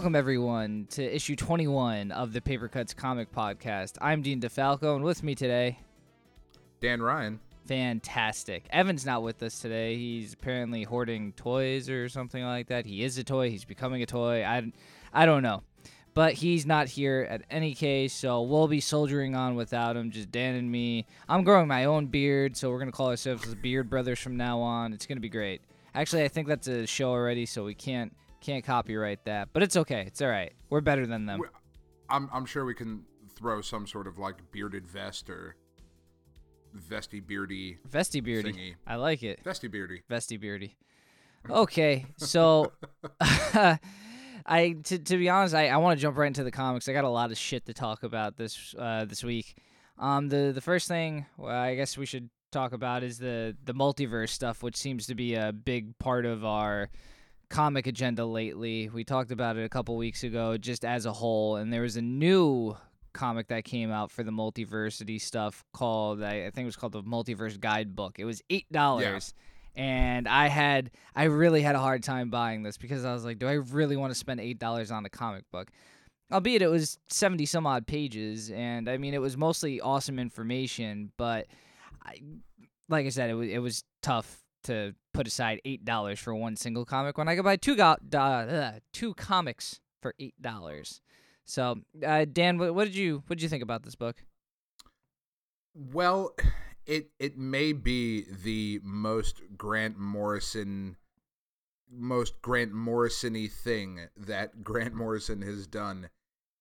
Welcome, everyone, to issue 21 of the Paper Cuts Comic Podcast. I'm Dean DeFalco, and with me today, Dan Ryan. fantastic. Evan's not with us today. He's apparently hoarding toys or something like that. He is a toy. He's becoming a toy. I, I don't know. But he's not here at any case, so we'll be soldiering on without him, just Dan and me. I'm growing my own beard, so we're going to call ourselves the Beard Brothers from now on. It's going to be great. Actually, I think that's a show already, so we can't can't copyright that. But it's okay. It's all right. We're better than them. I'm I'm sure we can throw some sort of like bearded vest or vesty beardy Vesty Beardy. thingy. I like it. Vesty beardy. Vesty Beardy. Okay, so I to, to be honest, I, I want to jump right into the comics. I got a lot of shit to talk about this uh, this week. Um, the the first thing well, I guess we should talk about is the the multiverse stuff, which seems to be a big part of our comic agenda lately. We talked about it a couple weeks ago, just as a whole, and there was a new comic that came out for the multiversity stuff called I, think it was called the Multiverse Guidebook. It was eight dollars. And I had I really had a hard time buying this because I was like, do I really want to spend eight dollars on a comic book? Albeit it was seventy some odd pages, and I mean it was mostly awesome information, but I, like I said, it was it was tough to put aside eight dollars for one single comic when I could buy two go- uh, two comics for eight dollars. So, uh, Dan, what, what did you what did you think about this book? Well, it it may be the most Grant Morrison most Grant Morrison-y thing that Grant Morrison has done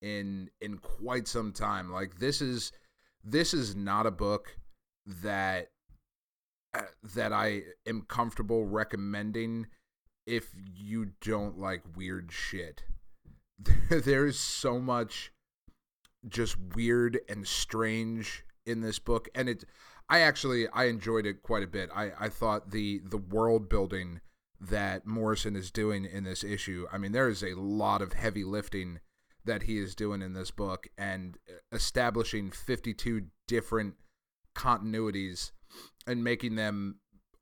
in in quite some time. Like this is this is not a book that Uh, that I am comfortable recommending if you don't like weird shit. There's so much just weird and strange in this book and it I actually I enjoyed it quite a bit. I I thought the the world building that Morrison is doing in this issue. I mean there is a lot of heavy lifting that he is doing in this book and uh, establishing 52 different continuities and making them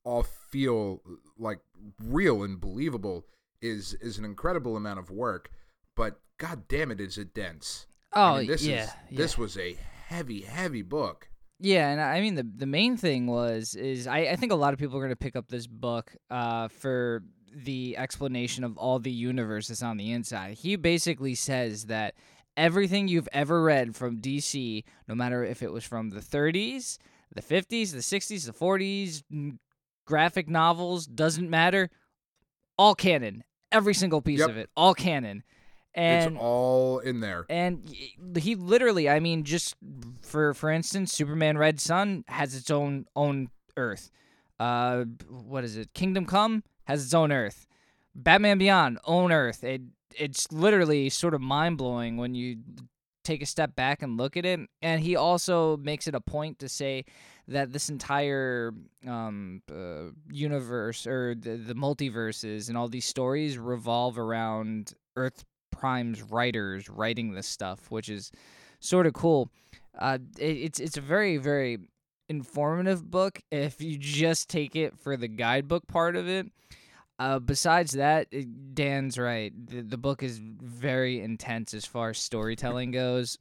all feel like real and believable is is an incredible amount of work but god damn it is it dense Oh I mean, this yeah, is yeah. this was a heavy heavy book Yeah, and I mean the the main thing was is I, I think a lot of people are gonna pick up this book uh for the explanation of all the universes on the inside. He basically says that everything you've ever read from DC, no matter if it was from the 30s, the 50s, the 60s, the 40s, graphic novels, doesn't matter, all canon. Every single piece Yep. of it, all canon. And it's all in there. and he literally i mean just for for instance superman red sun has its own own earth. Uh what is it? Kingdom come has its own earth. Batman beyond own earth. It it's literally sort of mind-blowing when you take a step back and look at it and he also makes it a point to say that this entire um, uh, universe or the, the multiverses and all these stories revolve around earth prime's writers writing this stuff which is sort of cool. Uh, it, it's it's a very very informative book. If you just take it for the guidebook part of it uh, besides that, Dan's right. The, the book is very intense as far as storytelling goes.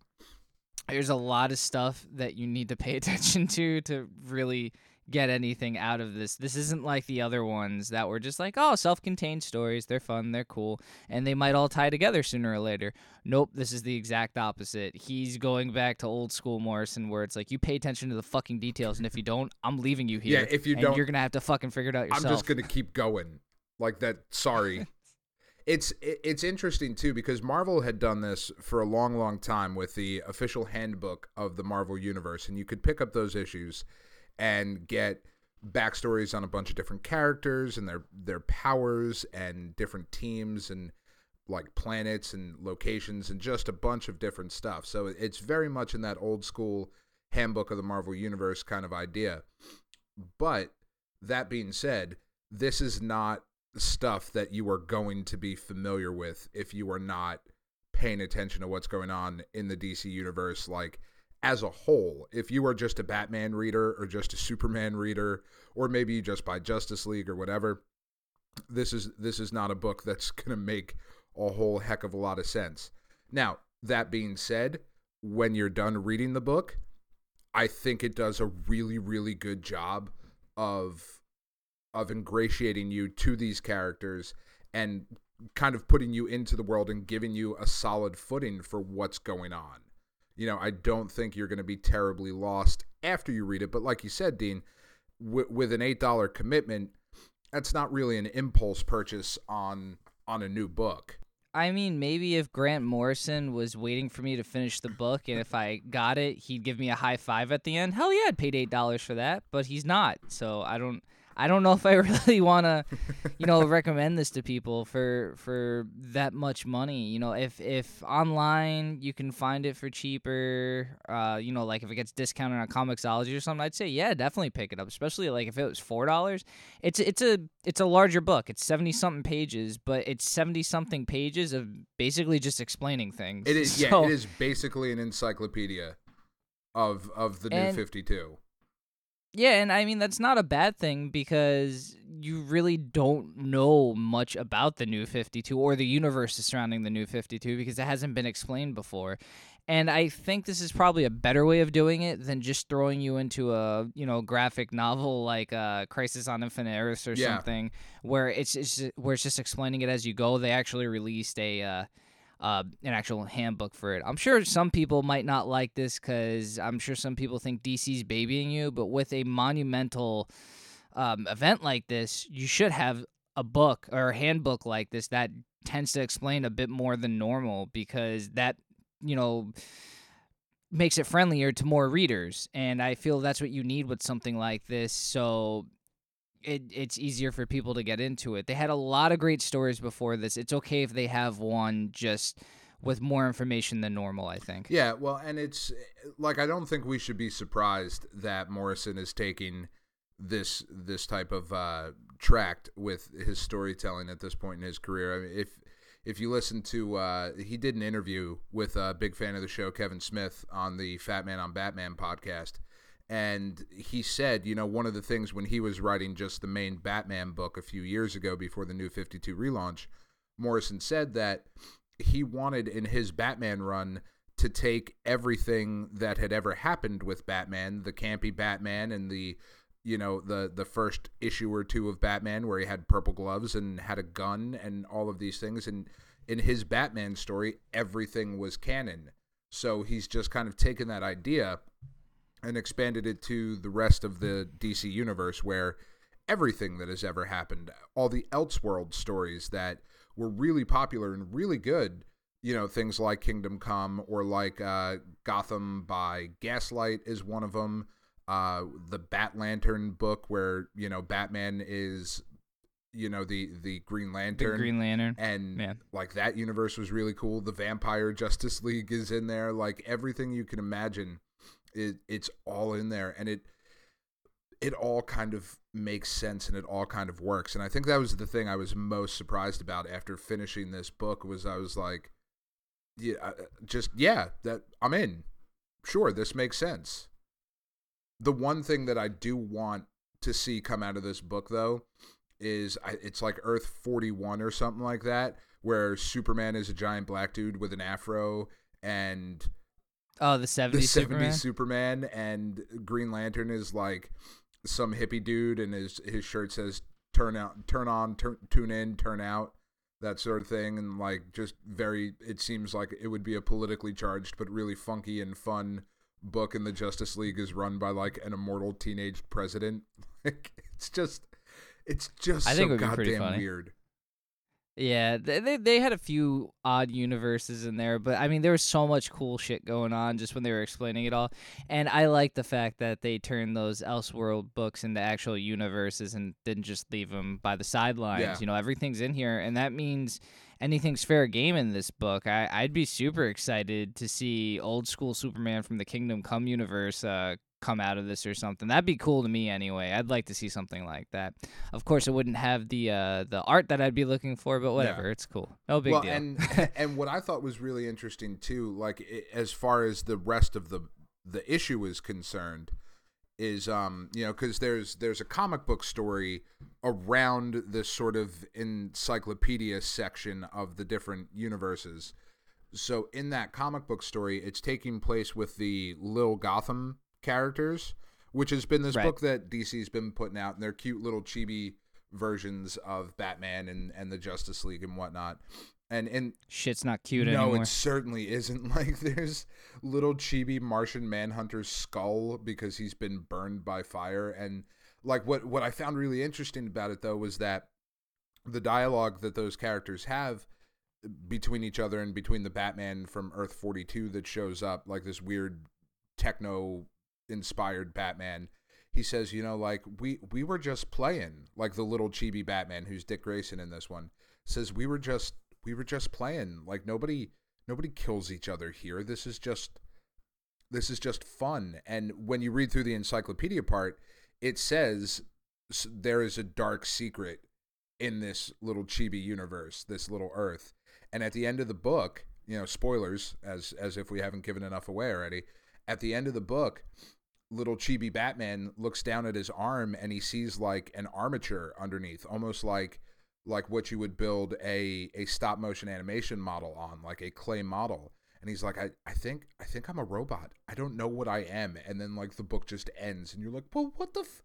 There's a lot of stuff that you need to pay attention to to really get anything out of this. This isn't like the other ones that were just like, oh, self contained stories. They're fun, they're cool, and they might all tie together sooner or later. Nope, this is the exact opposite. He's going back to old school Morrison where it's like, you pay attention to the fucking details, and if you don't, I'm leaving you here. Yeah, if you and don't- you're going to have to fucking figure it out yourself. i'm just gonna keep going like that sorry it's it's interesting too because marvel had done this for a long long time with the official handbook of the marvel universe and you could pick up those issues and get backstories on a bunch of different characters and their their powers and different teams and like planets and locations and just a bunch of different stuff. So it's very much in that old school handbook of the Marvel universe kind of idea. But that being said, this is not stuff that you are going to be familiar with if you are not paying attention to what's going on in the DC universe like as a whole. If you are just a Batman reader or just a Superman reader or maybe you just buy Justice League or whatever, this is this is not a book that's going to make a whole heck of a lot of sense. Now, that being said, when you're done reading the book, I think it does a really, really good job of of ingratiating you to these characters and kind of putting you into the world and giving you a solid footing for what's going on. You know, I don't think you're going to be terribly lost after you read it, but like you said, Dean, with an eight dollar commitment, that's not really an impulse purchase on on a new book. I mean, maybe if Grant Morrison was waiting for me to finish the book, and if I got it, he'd give me a high five at the end. Hell yeah, I'd paid eight dollars for that. But he's not, so I don't. I don't know if I really want to, you know, recommend this to people for for that much money. You know, if if online you can find it for cheaper, uh, you know, like if it gets discounted on Comixology or something, I'd say yeah, definitely pick it up. Especially like if it was four dollars. It's it's a it's a larger book. It's seventy something pages, but it's seventy something pages of basically just explaining things. It is So- yeah, it is basically an encyclopedia of of the new And- 52. Yeah, and I mean that's not a bad thing because you really don't know much about the new 52 or the universe surrounding the new 52 because it hasn't been explained before. And I think this is probably a better way of doing it than just throwing you into a, you know, graphic novel like uh, Crisis on Infinite Earths or Yeah. something where it's, it's just, where it's just explaining it as you go. They actually released a uh, uh, an actual handbook for it. I'm sure some people might not like this because I'm sure some people think DC's babying you, but with a monumental um, event like this, you should have a book or a handbook like this that tends to explain a bit more than normal because that, you know, makes it friendlier to more readers. And I feel that's what you need with something like this. So it it's easier for people to get into it. They had a lot of great stories before this. It's okay if they have one just with more information than normal, I think. Yeah, well, and it's like I don't think we should be surprised that Morrison is taking this this type of uh, tract with his storytelling at this point in his career. I mean, if if you listen to, uh, he did an interview with a big fan of the show, Kevin Smith, on the Fat Man on Batman podcast, and he said, you know, one of the things when he was writing just the main Batman book a few years ago before the New Fifty Two relaunch, Morrison said that he wanted in his Batman run to take everything that had ever happened with Batman, the campy Batman and the you know the the first issue or two of Batman where he had purple gloves and had a gun and all of these things and in his Batman story everything was canon. So he's just kind of taken that idea and expanded it to the rest of the DC universe where everything that has ever happened, all the Elseworld stories that were really popular and really good, you know, things like Kingdom Come or like uh, Gotham by Gaslight is one of them. Uh, the Bat Lantern book where you know Batman is, you know, the the Green The Lantern Green Lantern. and Yeah. like that universe was really cool. The Vampire Justice League is in there. Like everything you can imagine, it it's all in there, and it it all kind of makes sense and it all kind of works. And I think that was the thing I was most surprised about after finishing this book was I was like, yeah, just yeah, that I'm in. Sure, this makes sense. The one thing that I do want to see come out of this book though is it's like Earth 41 or something like that, where Superman is a giant black dude with an afro, and Oh, the 70s the 70s Superman. Superman, and Green Lantern is like some hippie dude, and his his shirt says "Turn out, turn on, turn, tune in, turn out." That sort of thing, and like just very. It seems like it would be a politically charged but really funky and fun book, and the Justice League is run by like an immortal teenage president. Like it's just, it's just I think it so would be pretty goddamn weird. Yeah, they, they they had a few odd universes in there, but I mean there was so much cool shit going on just when they were explaining it all. And I like the fact that they turned those Elseworld books into actual universes and didn't just leave them by the sidelines. Yeah. You know, everything's in here, and that means anything's fair game in this book. I I'd be super excited to see old school Superman from the Kingdom Come universe uh, come out of this or something. That'd be cool to me anyway. I'd like to see something like that. Of course, it wouldn't have the uh, the art that I'd be looking for, but whatever, it's cool. No big well, deal. and and what I thought was really interesting too, like i- as far as the rest of the the issue is concerned, is um you know because there's there's a comic book story around this sort of encyclopedia section of the different universes so in that comic book story it's taking place with the lil gotham characters which has been this Right. book that dc's been putting out and they're cute little chibi versions of batman and and the justice league and whatnot and in Shit's not cute no, anymore. No, it certainly isn't. Like there's little chibi Martian Manhunter's skull because he's been burned by fire, and like what what I found really interesting about it though was that the dialogue that those characters have between each other and between the Batman from Earth 42 that shows up, like this weird techno inspired Batman. He says, you know, like we we were just playing, like the little chibi Batman who's Dick Grayson in this one says we were just we were just playing. Like nobody nobody kills each other here. This is just this is just fun. And when you read through the encyclopedia part, it says there is a dark secret in this little chibi universe, this little Earth. And at the end of the book, you know, spoilers as as if we haven't given enough away already. At the end of the book, little chibi Batman looks down at his arm and he sees like an armature underneath, almost like like what you would build a a stop motion animation model on, like a clay model. And he's like, I, I think I think I'm a robot. I don't know what I am. And then like the book just ends, and you're like, well, what the f-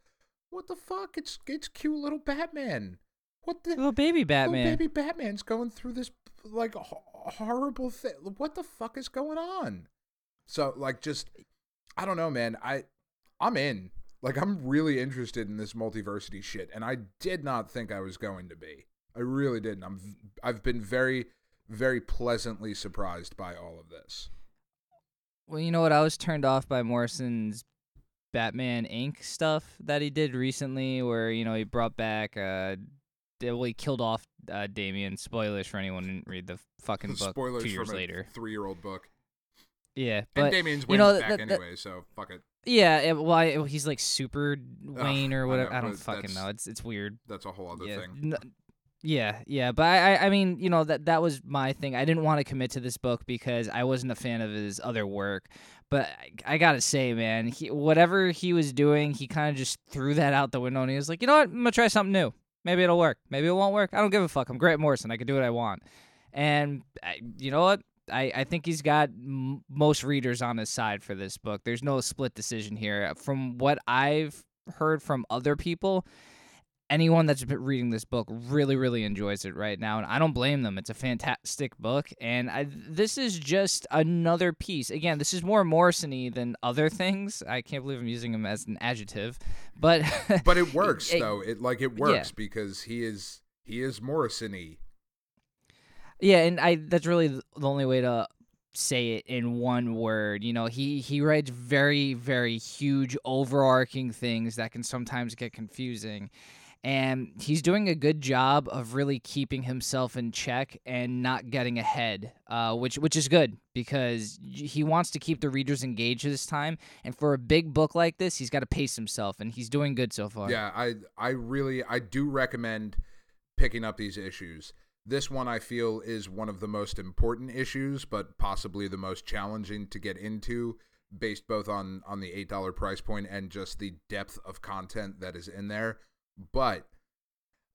what the fuck? It's it's cute little Batman. What the Little baby Batman. Little baby Batman's going through this like ho- horrible thing. What the fuck is going on? So like just I don't know, man. I I'm in. Like I'm really interested in this multiversity shit, and I did not think I was going to be. I really didn't. I'm I've been very very pleasantly surprised by all of this. Well, you know what? I was turned off by Morrison's Batman Inc. stuff that he did recently, where you know he brought back. Uh, well, he killed off uh, Damian. Spoilers for anyone who didn't read the fucking book Spoilers two years later. three-year-old book. Yeah, and but Damian's you know, back anyway, so fuck it. yeah, it, well, I, he's like Super Wayne I or whatever. know, I, don't fucking know. It's it's weird. That's a whole other yeah, thing. yeah, yeah, but I, I, I mean, you know that that was my thing. I didn't want to commit to this book because I wasn't a fan of his other work. But I, I gotta say, man, he whatever he was doing, he kind of just threw that out the window and he was like, you know what, I'm gonna try something new. Maybe it'll work. Maybe it won't work. I don't give a fuck. I'm Grant Morrison. I can do what I want. And I, you know what? I, I think he's got m- most readers on his side for this book. There's no split decision here. From what I've heard from other people, anyone that's been reading this book really really enjoys it right now and i don't blame them it's a fantastic book and I, this is just another piece again this is more morrison than other things i can't believe i'm using him as an adjective but But it works it- though. It like it works because he is he is Morrison-y. Yeah, and I that's really the only way to say it in one word. You know, he he writes very very huge overarching things that can sometimes get confusing. And he's doing a good job of really keeping himself in check and not getting ahead, uh, which which is good because he wants to keep the readers engaged this time. And for a big book like this, he's got to pace himself, and he's doing good so far. Yeah, I I really I do recommend picking up these issues. This one I feel is one of the most important issues, but possibly the most challenging to get into, based both on on the eight dollar price point and just the depth of content that is in there. But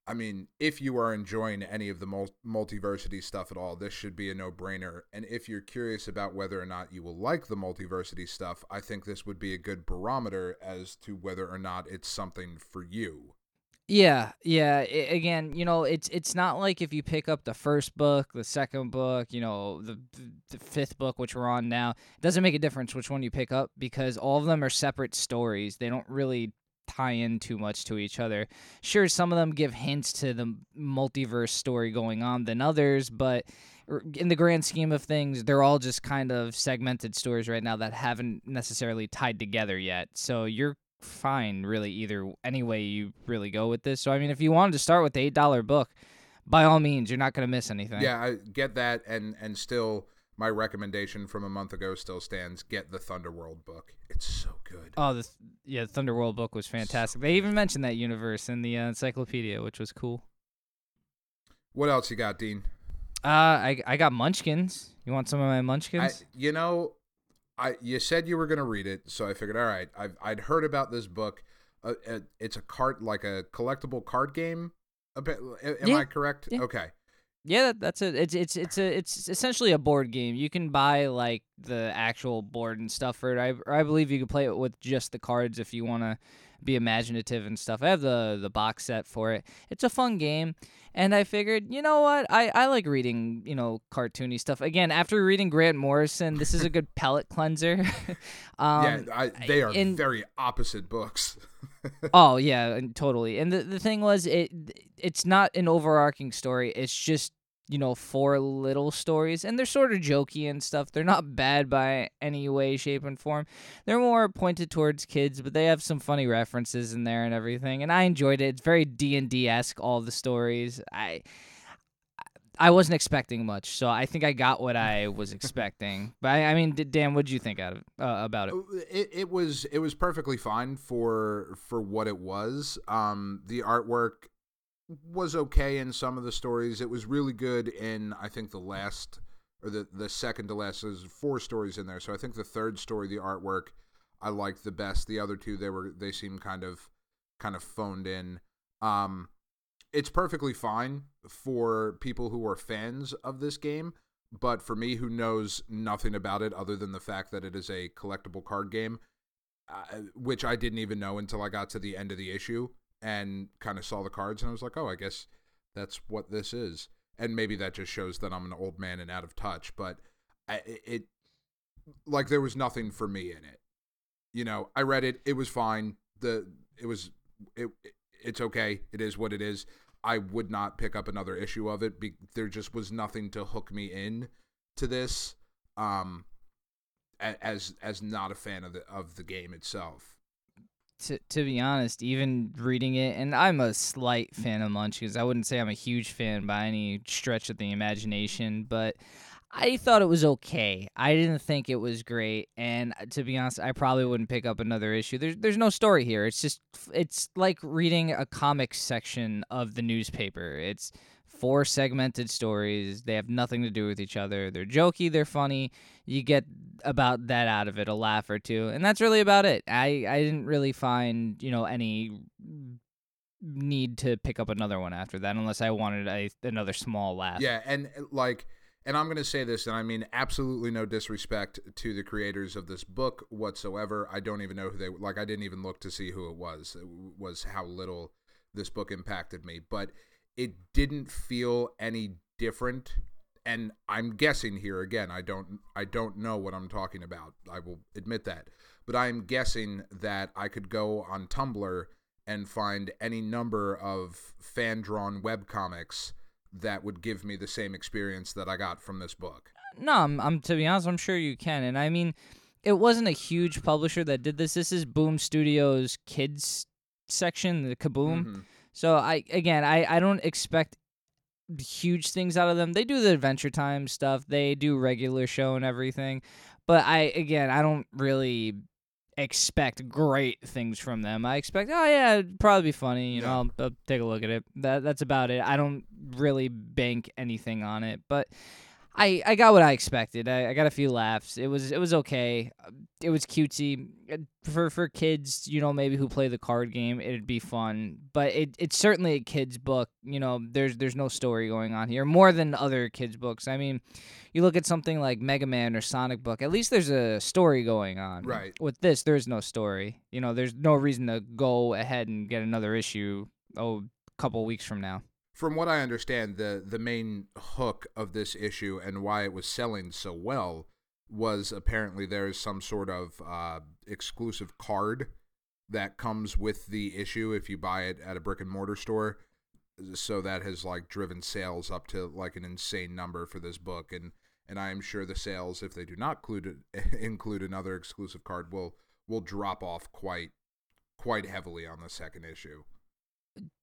I mean, if you are enjoying any of the mul- multiversity stuff at all, this should be a no brainer. And if you're curious about whether or not you will like the multiversity stuff, I think this would be a good barometer as to whether or not it's something for you. Yeah, yeah. I, again, you know, it's it's not like if you pick up the first book, the second book, you know, the, the fifth book, which we're on now. It doesn't make a difference which one you pick up because all of them are separate stories. They don't really tie in too much to each other. Sure, some of them give hints to the multiverse story going on than others, but in the grand scheme of things, they're all just kind of segmented stories right now that haven't necessarily tied together yet. So you're fine really either any way you really go with this. So I mean if you wanted to start with the eight dollar book, by all means you're not gonna miss anything. Yeah, I get that, and and still, my recommendation from a month ago still stands. Get the Thunderworld book. It's so good. Oh, the yeah, the Thunderworld book was fantastic. They even mentioned that universe in the uh, encyclopedia, which was cool. What else you got, Dean? Uh, I I got Munchkins. You want some of my Munchkins? I, you know, I you said you were going to read it, so I figured, all right, I've I'd heard about this book. Uh, uh, it's a card like a collectible card game. A bit, am Yeah. I correct? Yeah. Okay. Yeah, that, that's it. It's it's it's a it's essentially a board game. You can buy like the actual board and stuff for it. I I believe you can play it with just the cards if you want to be imaginative and stuff. I have the the box set for it. It's a fun game, and I figured, you know what? I I like reading you know cartoony stuff. Again, after reading Grant Morrison, this is a good palate cleanser. um, yeah, I, they are in- very opposite books. oh yeah, and totally. And the the thing was, it it's not an overarching story. It's just you know four little stories, and they're sort of jokey and stuff. They're not bad by any way, shape, and form. They're more pointed towards kids, but they have some funny references in there and everything. And I enjoyed it. It's very D and D esque. All the stories. I. I wasn't expecting much, so I think I got what I was expecting. But I, I mean, D- Dan, what did you think out of uh, about it? it, it was it was perfectly fine for for what it was. Um, the artwork was okay in some of the stories. It was really good in I think the last or the the second to last. There's four stories in there, so I think the third story, the artwork, I liked the best. The other two, they were they seemed kind of kind of phoned in. Um, it's perfectly fine for people who are fans of this game, but for me, who knows nothing about it other than the fact that it is a collectible card game, uh, which I didn't even know until I got to the end of the issue and kind of saw the cards, and I was like, oh, I guess that's what this is. And maybe that just shows that I'm an old man and out of touch, but I, it, like, there was nothing for me in it. You know, I read it; it was fine. The it was it it's okay. It is what it is. I would not pick up another issue of it. Be- there just was nothing to hook me in to this. Um, as as not a fan of the of the game itself. to to be honest, even reading it, and I'm a slight fan of Munchkins. I wouldn't say I'm a huge fan by any stretch of the imagination, but I thought it was okay. I didn't think it was great, and uh, to be honest, I probably wouldn't pick up another issue. There's there's no story here. It's just it's like reading a comic section of the newspaper. It's four segmented stories. They have nothing to do with each other. They're jokey, they're funny. You get about that out of it, a laugh or two, and that's really about it. I I didn't really find you know any need to pick up another one after that unless I wanted a another small laugh. Yeah, and like, and I'm gonna say this, and I mean absolutely no disrespect to the creators of this book whatsoever. I don't even know who they like. I didn't even look to see who it was. It was how little this book impacted me, but it didn't feel any different. And I'm guessing here again. I don't. I don't know what I'm talking about. I will admit that, but I'm guessing that I could go on Tumblr and find any number of fan drawn webcomics that would give me the same experience that I got from this book. No, I'm, I'm to be honest, I'm sure you can. And I mean, it wasn't a huge publisher that did this. This is Boom Studios kids section, the Kaboom. Mhm. So I again, I I don't expect huge things out of them. They do the Adventure Time stuff. They do regular show and everything. But I again, I don't really expect great things from them. I expect, oh yeah, it'd probably be funny. You know, I'll, I'll take a look at it. That that's about it. I don't really bank anything on it, but I I got what I expected. I, I got a few laughs. It was it was okay. It was cutesy for for kids. You know, maybe who play the card game, it'd be fun. But it it's certainly a kids book. You know, there's there's no story going on here more than other kids books. I mean, you look at something like Mega Man or Sonic book. At least there's a story going on. Right. With this, there's no story. You know, there's no reason to go ahead and get another issue. Oh, couple weeks from now. From what I understand, the the main hook of this issue and why it was selling so well was apparently there is some sort of uh, exclusive card that comes with the issue if you buy it at a brick and mortar store. So that has like driven sales up to like an insane number for this book, and and I am sure the sales, if they do not include include another exclusive card, will will drop off quite quite heavily on the second issue.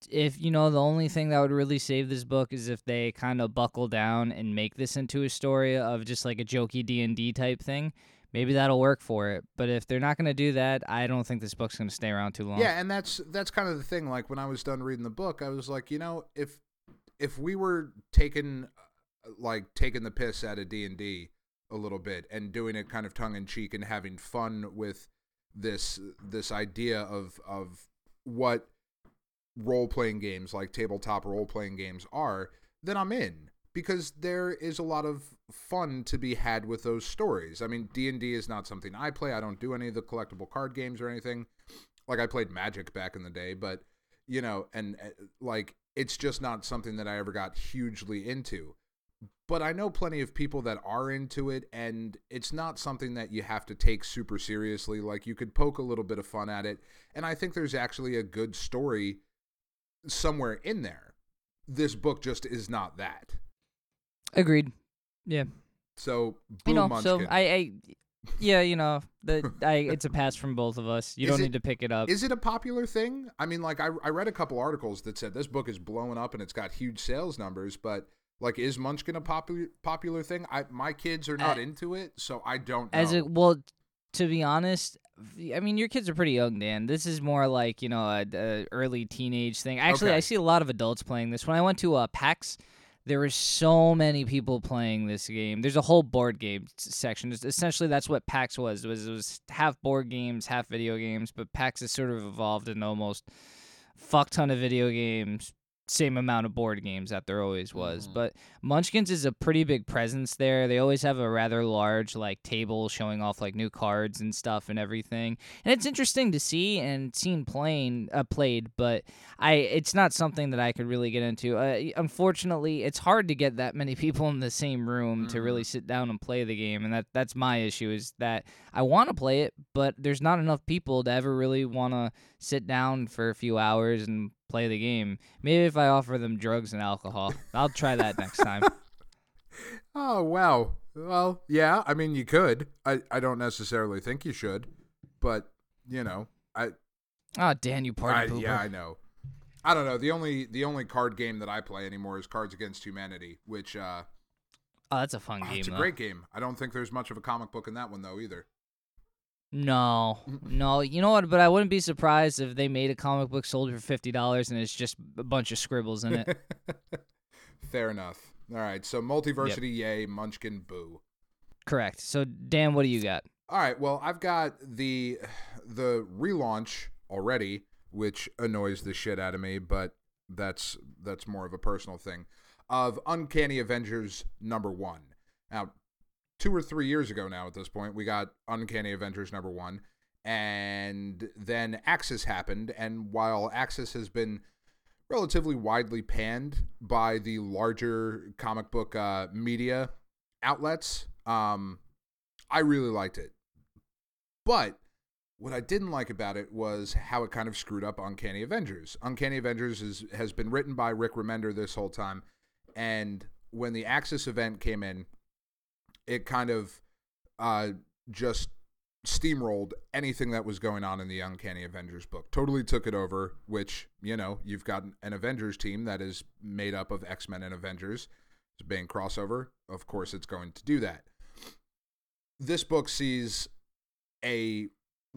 If you know the only thing that would really save this book is if they kind of buckle down and make this into a story of just like a jokey D&D type thing maybe that'll work for it but if they're not going to do that I don't think this book's going to stay around too long Yeah, and that's that's kind of the thing. Like when I was done reading the book, I was like, you know, if if we were taking uh, like taking the piss out of D and D a little bit and doing it kind of tongue in cheek and having fun with this this idea of of what role playing games like tabletop role playing games are, then I'm in because there is a lot of fun to be had with those stories. I mean, D&D is not something I play. I don't do any of the collectible card games or anything. Like I played Magic back in the day, but you know, and uh, like it's just not something that I ever got hugely into. But I know plenty of people that are into it, and it's not something that you have to take super seriously. Like, you could poke a little bit of fun at it, and I think there's actually a good story somewhere in there. This book just is not that. Agreed. Yeah. So, boom, you know, Munchkin. so I, I, yeah, you know, the I, it's a pass from both of us. You Is don't it- need to pick it up. Is it a popular thing? I mean, like I, I read a couple articles that said this book is blowing up and it's got huge sales numbers, but like, is Munchkin a popular popular thing? I my kids are not Uh, into it, so I don't know. As it well, to be honest, I mean your kids are pretty young, Dan. This is more like you know a, a early teenage thing. Actually, Okay. I see a lot of adults playing this. When I went to uh, PAX, there were so many people playing this game. There's a whole board game section. It's- essentially, that's what PAX was. It was it was half board games, half video games. But PAX has sort of evolved into almost fuck ton of video games. Same amount of board games that there always was, Mhm. but Munchkins is a pretty big presence there. They always have a rather large like table showing off like new cards and stuff and everything. And it's interesting to see and seen playing uh, played, but I it's not something that I could really get into. Uh, unfortunately, it's hard to get that many people in the same room to really sit down and play the game, and that that's my issue is that I want to play it, but there's not enough people to ever really want to sit down for a few hours and play the game. Maybe if I offer them drugs and alcohol, I'll try that next time. oh wow. Well, yeah. I mean, you could. I I don't necessarily think you should, but you know, I Oh, Dan, you party I, pooper. yeah, I know. I don't know. The only the only card game that I play anymore is Cards Against Humanity, which uh, oh, that's a fun oh, game. it's a though. great game. I don't think there's much of a comic book in that one though either. No, no. You know what? But I wouldn't be surprised if they made a comic book sold for fifty dollars and it's just a bunch of scribbles in it. Fair enough. All right. So multiversity, yay. Munchkin, boo. Correct. So Dan, what do you got? All right. Well, I've got the the relaunch already, which annoys the shit out of me, but that's that's more of a personal thing. Of Uncanny Avengers number one. Now, two or three years ago now at this point, we got Uncanny Avengers number one, and then Axis happened, and while Axis has been relatively widely panned by the larger comic book uh, media outlets, um, I really liked it. But what I didn't like about it was how it kind of screwed up Uncanny Avengers. Uncanny Avengers is, has been written by Rick Remender this whole time, and when the Axis event came in, it kind of uh, just steamrolled anything that was going on in the Uncanny Avengers book. Totally took it over, which, you know, you've got an Avengers team that is made up of X Men and Avengers. It's being crossover. Of course, it's going to do that. This book sees a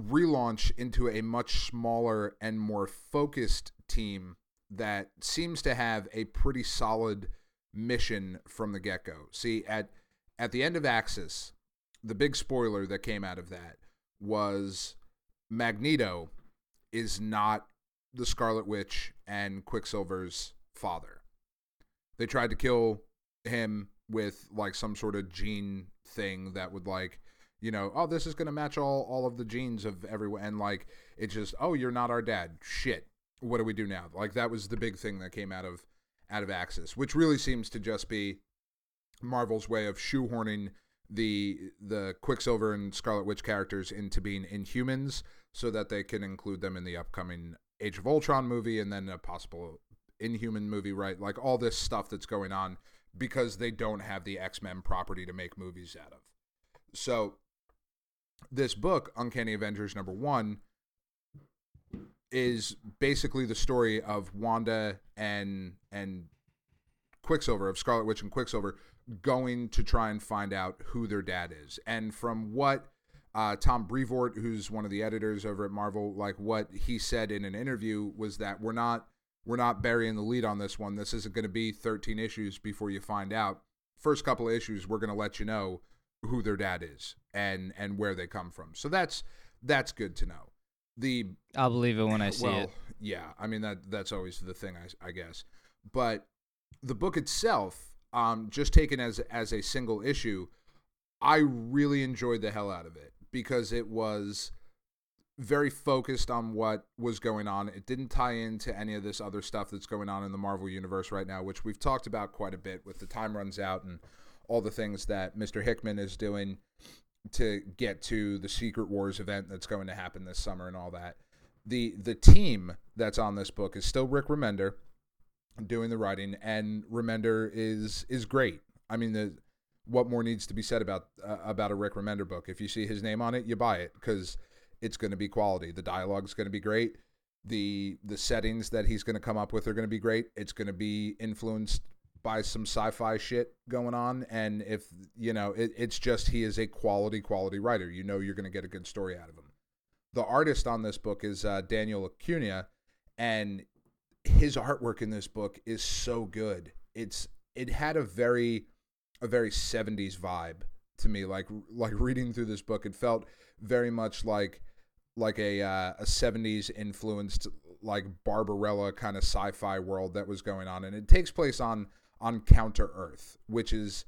relaunch into a much smaller and more focused team that seems to have a pretty solid mission from the get-go. See, at at the end of Axis, the big spoiler that came out of that was Magneto is not the Scarlet Witch and Quicksilver's father. They tried to kill him with like some sort of gene thing that would like you know oh this is going to match all all of the genes of everyone and like it's just oh you're not our dad. Shit. What do we do now? Like that was the big thing that came out of out of axis which really seems to just be marvel's way of shoehorning the the quicksilver and scarlet witch characters into being inhumans so that they can include them in the upcoming age of ultron movie and then a possible inhuman movie right? Like all this stuff that's going on because they don't have the x-men property to make movies out of. So this book uncanny avengers number one is basically the story of wanda and and quicksilver of scarlet witch and quicksilver going to try and find out who their dad is and from what uh, Tom Brevoort, who's one of the editors over at Marvel, like what he said in an interview was that we're not we're not burying the lead on this one. This isn't going to be 13 issues before you find out. First couple of issues, we're going to let you know who their dad is and and where they come from. So that's that's good to know. The I'll believe it when I see well, it. yeah, I mean that that's always the thing, I, I guess. But the book itself, um, just taken as as a single issue, I really enjoyed the hell out of it because it was very focused on what was going on. It didn't tie into any of this other stuff that's going on in the Marvel universe right now, which we've talked about quite a bit with the time runs out and all the things that Mr. Hickman is doing to get to the Secret Wars event that's going to happen this summer and all that. The the team that's on this book is still Rick Remender doing the writing and Remender is is great. I mean the what more needs to be said about uh, about a Rick Remender book? If you see his name on it, you buy it cuz it's going to be quality. The dialogue is going to be great. The the settings that he's going to come up with are going to be great. It's going to be influenced by some sci-fi shit going on and if you know it, it's just he is a quality quality writer you know you're going to get a good story out of him the artist on this book is uh, daniel acuna and his artwork in this book is so good. It's it had a very a very 70s vibe to me. Like like reading through this book it felt very much like like a uh, a 70s influenced like barbarella kind of sci-fi world that was going on. And it takes place on on Counter Earth, which is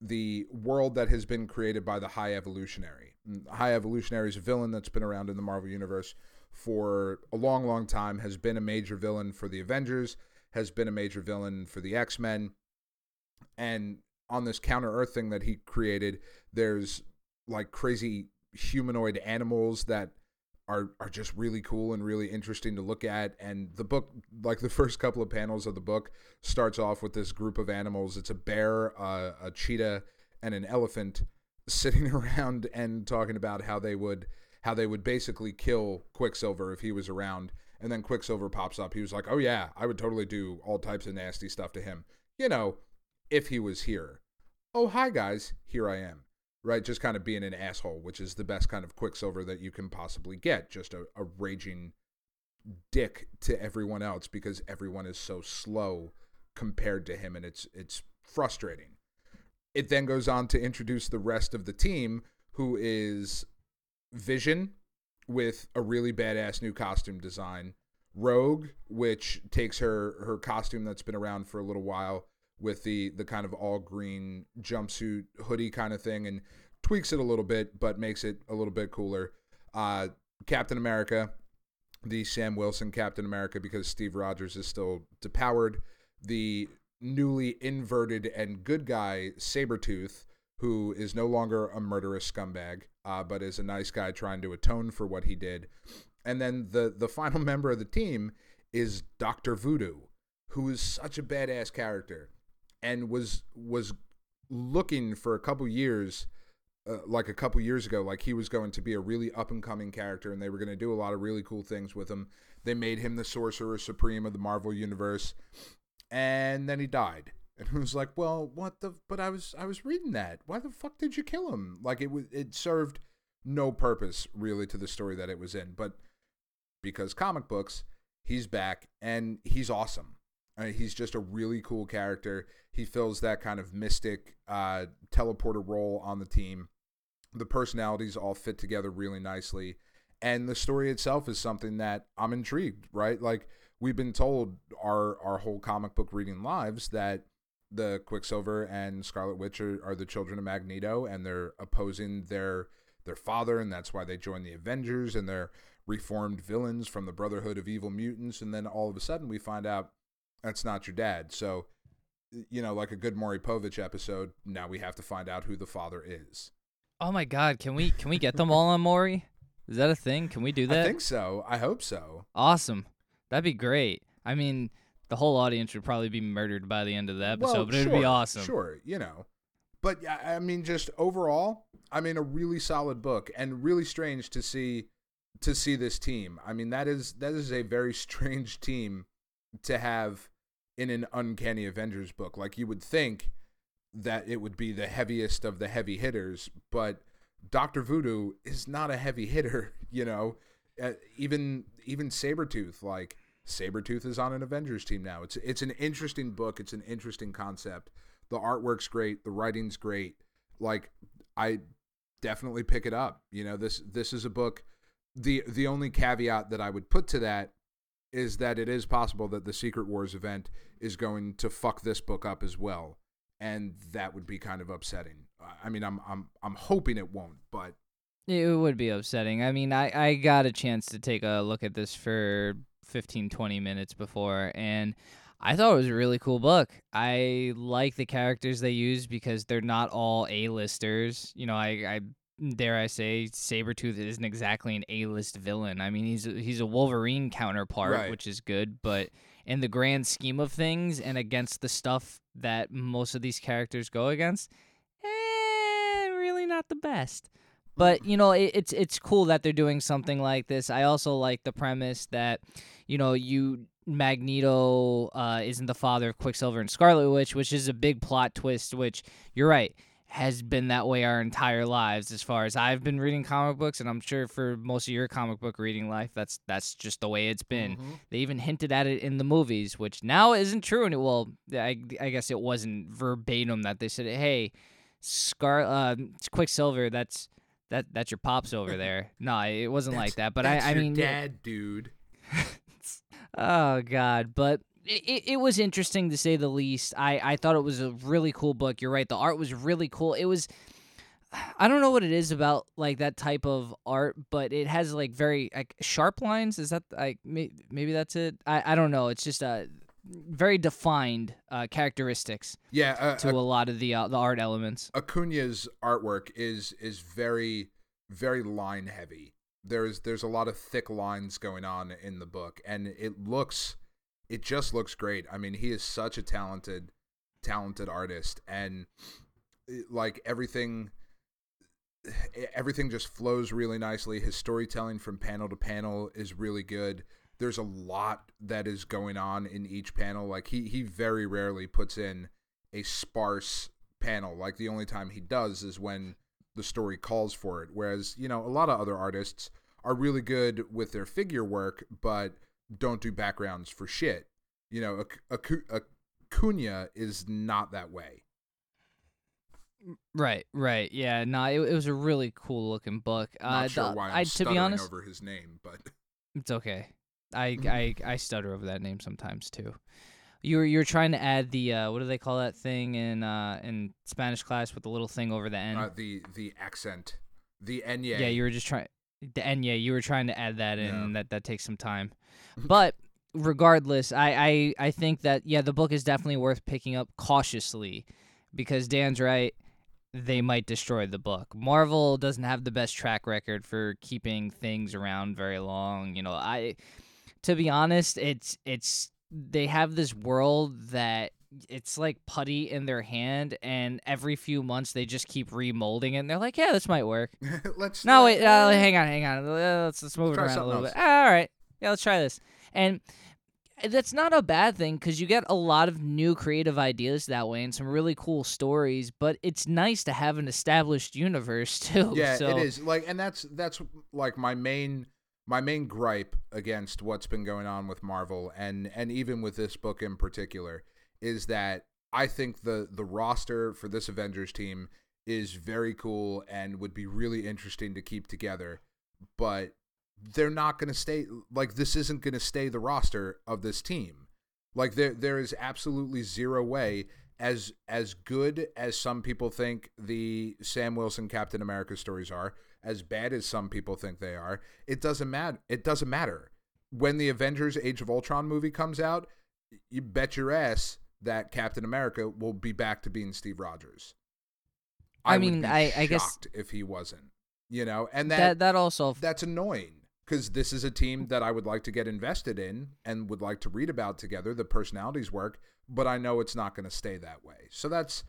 the world that has been created by the High Evolutionary. High Evolutionary is a villain that's been around in the Marvel Universe for a long, long time, has been a major villain for the Avengers, has been a major villain for the X Men. And on this Counter Earth thing that he created, there's like crazy humanoid animals that are are just really cool and really interesting to look at and the book like the first couple of panels of the book starts off with this group of animals it's a bear uh, a cheetah and an elephant sitting around and talking about how they would how they would basically kill quicksilver if he was around and then quicksilver pops up he was like oh yeah i would totally do all types of nasty stuff to him you know if he was here oh hi guys here i am right? Just kind of being an asshole, which is the best kind of Quicksilver that you can possibly get. Just a, a raging dick to everyone else because everyone is so slow compared to him, and it's it's frustrating. It then goes on to introduce the rest of the team, who is Vision with a really badass new costume design. Rogue, which takes her her costume that's been around for a little while with the the kind of all green jumpsuit hoodie kind of thing and tweaks it a little bit but makes it a little bit cooler. Uh, Captain America, the Sam Wilson Captain America because Steve Rogers is still depowered. The newly inverted and good guy Sabretooth who is no longer a murderous scumbag uh, but is a nice guy trying to atone for what he did. And then the the final member of the team is Doctor Voodoo, who is such a badass character and was was looking for a couple years uh, like a couple years ago like he was going to be a really up and coming character and they were going to do a lot of really cool things with him they made him the sorcerer supreme of the marvel universe and then he died and it was like well what the but i was i was reading that why the fuck did you kill him like it was it served no purpose really to the story that it was in but because comic books he's back and he's awesome I mean, he's just a really cool character. He fills that kind of mystic uh, teleporter role on the team. The personalities all fit together really nicely. And the story itself is something that I'm intrigued, right? Like we've been told our our whole comic book reading lives that the Quicksilver and Scarlet Witch are, are the children of Magneto and they're opposing their their father and that's why they join the Avengers and they're reformed villains from the Brotherhood of Evil Mutants and then all of a sudden we find out that's not your dad. So, you know, like a good Maury Povich episode, now we have to find out who the father is. Oh my god, can we can we get them all on Maury? Is that a thing? Can we do that? I think so. I hope so. Awesome. That'd be great. I mean, the whole audience would probably be murdered by the end of the episode, well, but it sure, would be awesome. Sure, you know. But I mean just overall, I mean a really solid book and really strange to see to see this team. I mean that is that is a very strange team to have in an uncanny Avengers book. Like you would think that it would be the heaviest of the heavy hitters, but Doctor Voodoo is not a heavy hitter. You know, uh, even even Sabretooth, like Sabretooth is on an Avengers team now. It's it's an interesting book. It's an interesting concept. The artwork's great. The writing's great. Like I definitely pick it up. You know, this this is a book. the The only caveat that I would put to that is that it is possible that the Secret Wars event is going to fuck this book up as well, and that would be kind of upsetting. I mean, I'm I'm I'm hoping it won't, but It would be upsetting. I mean, I, I got a chance to take a look at this for 15, 20 minutes before, and I thought it was a really cool book. I like the characters they use because they're not all A-listers. You know, I, I dare I say, Sabretooth isn't exactly an A-list villain. I mean, he's a, he's a Wolverine counterpart, Right. which is good, but in the grand scheme of things and against the stuff that most of these characters go against, eh, really not the best. But you know, it, it's it's cool that they're doing something like this. I also like the premise that, you know, you Magneto uh, isn't the father of Quicksilver and Scarlet Witch, which is a big plot twist. Which you're right has been that way our entire lives, as far as I've been reading comic books, and I'm sure for most of your comic book reading life, that's that's just the way it's been. Mhm. They even hinted at it in the movies, which now isn't true. And it, well, I, I guess it wasn't verbatim that they said, "Hey, Scar, uh, Quicksilver, that's that that's your pops over there." no, it wasn't like that. But That's I, I your mean, dad, dude. oh god, but. It, it- it was interesting to say the least. I, I thought it was a really cool book. You're right. The art was really cool. It was I don't know what it is about like that type of art, but it has like very like sharp lines. Is that like may, maybe that's it? I, I don't know. It's just uh very defined uh, characteristics Yeah, uh, to a lot of the uh, the art elements. Acuna's artwork is is very very line heavy. There's there's a lot of thick lines going on in the book, and it looks it just looks great. I mean, he is such a talented talented artist, and like everything everything just flows really nicely. His storytelling from panel to panel is really good. There's a lot that is going on in each panel. Like he he very rarely puts in a sparse panel. Like the only time he does is when the story calls for it. Whereas, you know, a lot of other artists are really good with their figure work, but don't do backgrounds for shit. You know, Ac- Acu- Acuna is not that way. Right, right, yeah. No, it, it was a really cool looking book. Not uh, sure the- why I'm I, to be honest, over his name, but It's okay. I, I I stutter over that name sometimes too. You were you were trying to add the uh, what do they call that thing in uh, in Spanish class with the little thing over the end? uh, the the accent, the Enye. yeah, you were just trying the end. Yeah, you were trying to add that in. Yeah. and That that takes some time, but regardless, I, I I think that yeah, the book is definitely worth picking up cautiously, because Dan's right. They might destroy the book. Marvel doesn't have the best track record for keeping things around very long. You know, I to be honest, it's it's they have this world that it's like putty in their hand, and every few months they just keep remolding it. And they're like, yeah, this might work. let's No, wait, uh, hang on, hang on. Let's let's move it around a little else. bit. Ah, all right, yeah, let's try this. And that's not a bad thing because you get a lot of new creative ideas that way and some really cool stories. But it's nice to have an established universe too. yeah so, it is like and that's that's like my main my main gripe against what's been going on with marvel and and even with this book in particular is that i think the the roster for this avengers team is very cool and would be really interesting to keep together but they're not going to stay like this isn't going to stay the roster of this team. Like there there is absolutely zero way as as good as some people think the Sam Wilson Captain America stories are, as bad as some people think they are, it doesn't matter. It doesn't matter. When the Avengers Age of Ultron movie comes out, you bet your ass that Captain America will be back to being Steve Rogers. I would mean, be I- I guess- if he wasn't. You know, and that that, that also that's annoying because this is a team that I would like to get invested in and would like to read about together. The personalities work, but I know it's not going to stay that way. So that's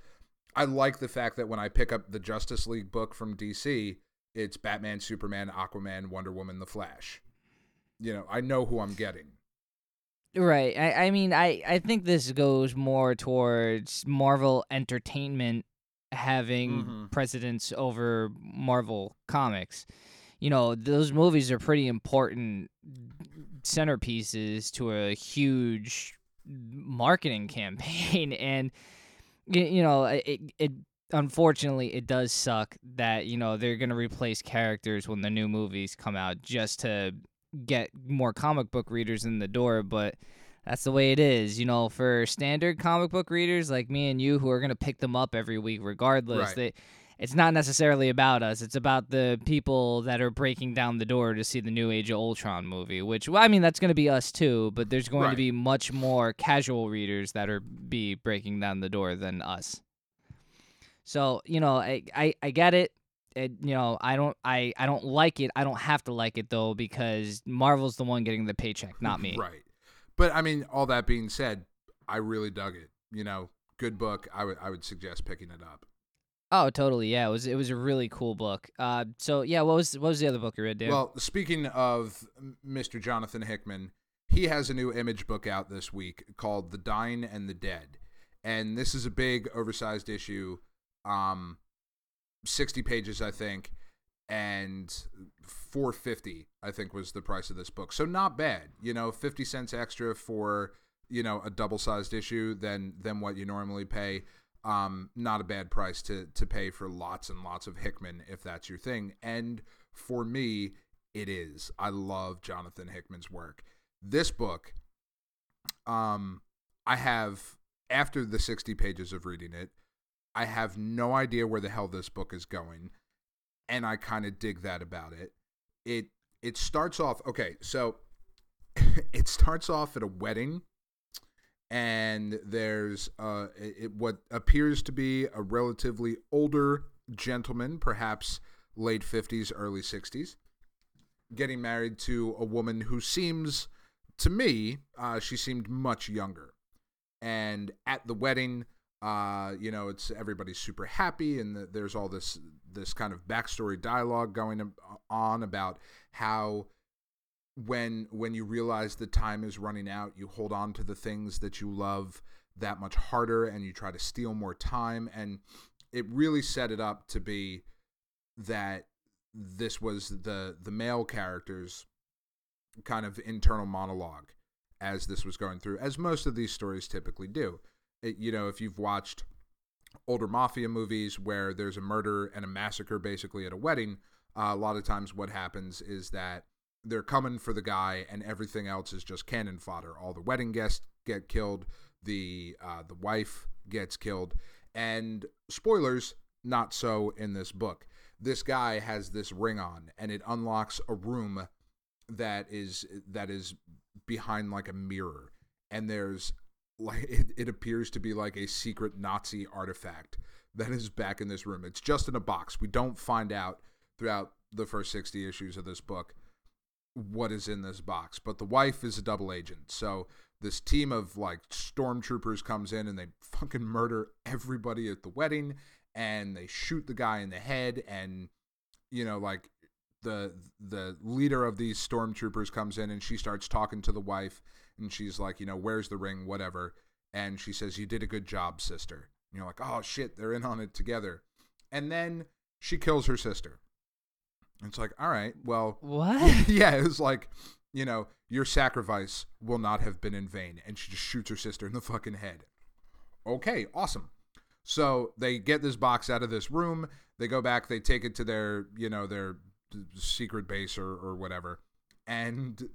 I like the fact that when I pick up the Justice League book from DC, it's Batman, Superman, Aquaman, Wonder Woman, The Flash. You know, I know who I'm getting. Right. I, I mean, I, I think this goes more towards Marvel Entertainment having Mhm. precedence over Marvel Comics. You know, those movies are pretty important centerpieces to a huge marketing campaign, and you know, it it unfortunately, it does suck that you know they're gonna replace characters when the new movies come out just to get more comic book readers in the door. But that's the way it is, you know. For standard comic book readers like me and you, who are gonna pick them up every week regardless, Right. they it's not necessarily about us. It's about the people that are breaking down the door to see the new Age of Ultron movie. Which, well, I mean, that's going to be us too. But there's going to be much more casual readers that are be breaking down the door than us. So you know, I I, I get it. It, you know, I don't, I, I don't like it. I don't have to like it though because Marvel's the one getting the paycheck, not me. Right. But I mean, all that being said, I really dug it. You know, good book. I would I would suggest picking it up. Oh, totally. Yeah, it was, it was a really cool book. Uh, so yeah, what was, what was the other book you read, Dan? Well, speaking of Mr. Jonathan Hickman, he has a new image book out this week called The Dying and the Dead. And this is a big oversized issue. Um 60 pages I think and 450 I think was the price of this book. So not bad. You know, 50 cents extra for, you know, a double-sized issue than than what you normally pay. Um not a bad price to to pay for lots and lots of Hickman if that's your thing. And for me, it is. I love Jonathan Hickman's work. This book um I have after the 60 pages of reading it, I have no idea where the hell this book is going, and I kind of dig that about it. It it starts off okay, so it starts off at a wedding, and there's uh it, what appears to be a relatively older gentleman, perhaps late 50s, early 60s, getting married to a woman who seems to me uh, she seemed much younger and at the wedding uh, you know it's everybody's super happy and the, there's all this this kind of backstory dialogue going on about how when when you realize the time is running out you hold on to the things that you love that much harder and you try to steal more time and it really set it up to be that this was the the male characters kind of internal monologue as this was going through, as most of these stories typically do. You know, if you've watched older mafia movies where there's a murder and a massacre basically at a wedding, uh, a lot of times what happens is that they're coming for the guy and everything else is just cannon fodder. All the wedding guests get killed, the uh, the wife gets killed, and spoilers, not so in this book. This guy has this ring on, and it unlocks a room that is that is behind like a mirror and there's like it, it appears to be like a secret nazi artifact that is back in this room. It's just in a box. We don't find out throughout the first 60 issues of this book what is in this box but the wife is a double agent. So this team of like stormtroopers comes in and they fucking murder everybody at the wedding and they shoot the guy in the head and you know like the the leader of these stormtroopers comes in and she starts talking to the wife and she's like, you know, where's the ring, whatever. And she says, "You did a good job, sister." And you're like, "Oh shit, they're in on it together." And then she kills her sister. And it's like, "All right, well, What? yeah, it's like, you know, your sacrifice will not have been in vain. And she just shoots her sister in the fucking head. Okay, awesome. So they get this box out of this room. They go back. They take it to their, you know, their secret base or, or whatever. And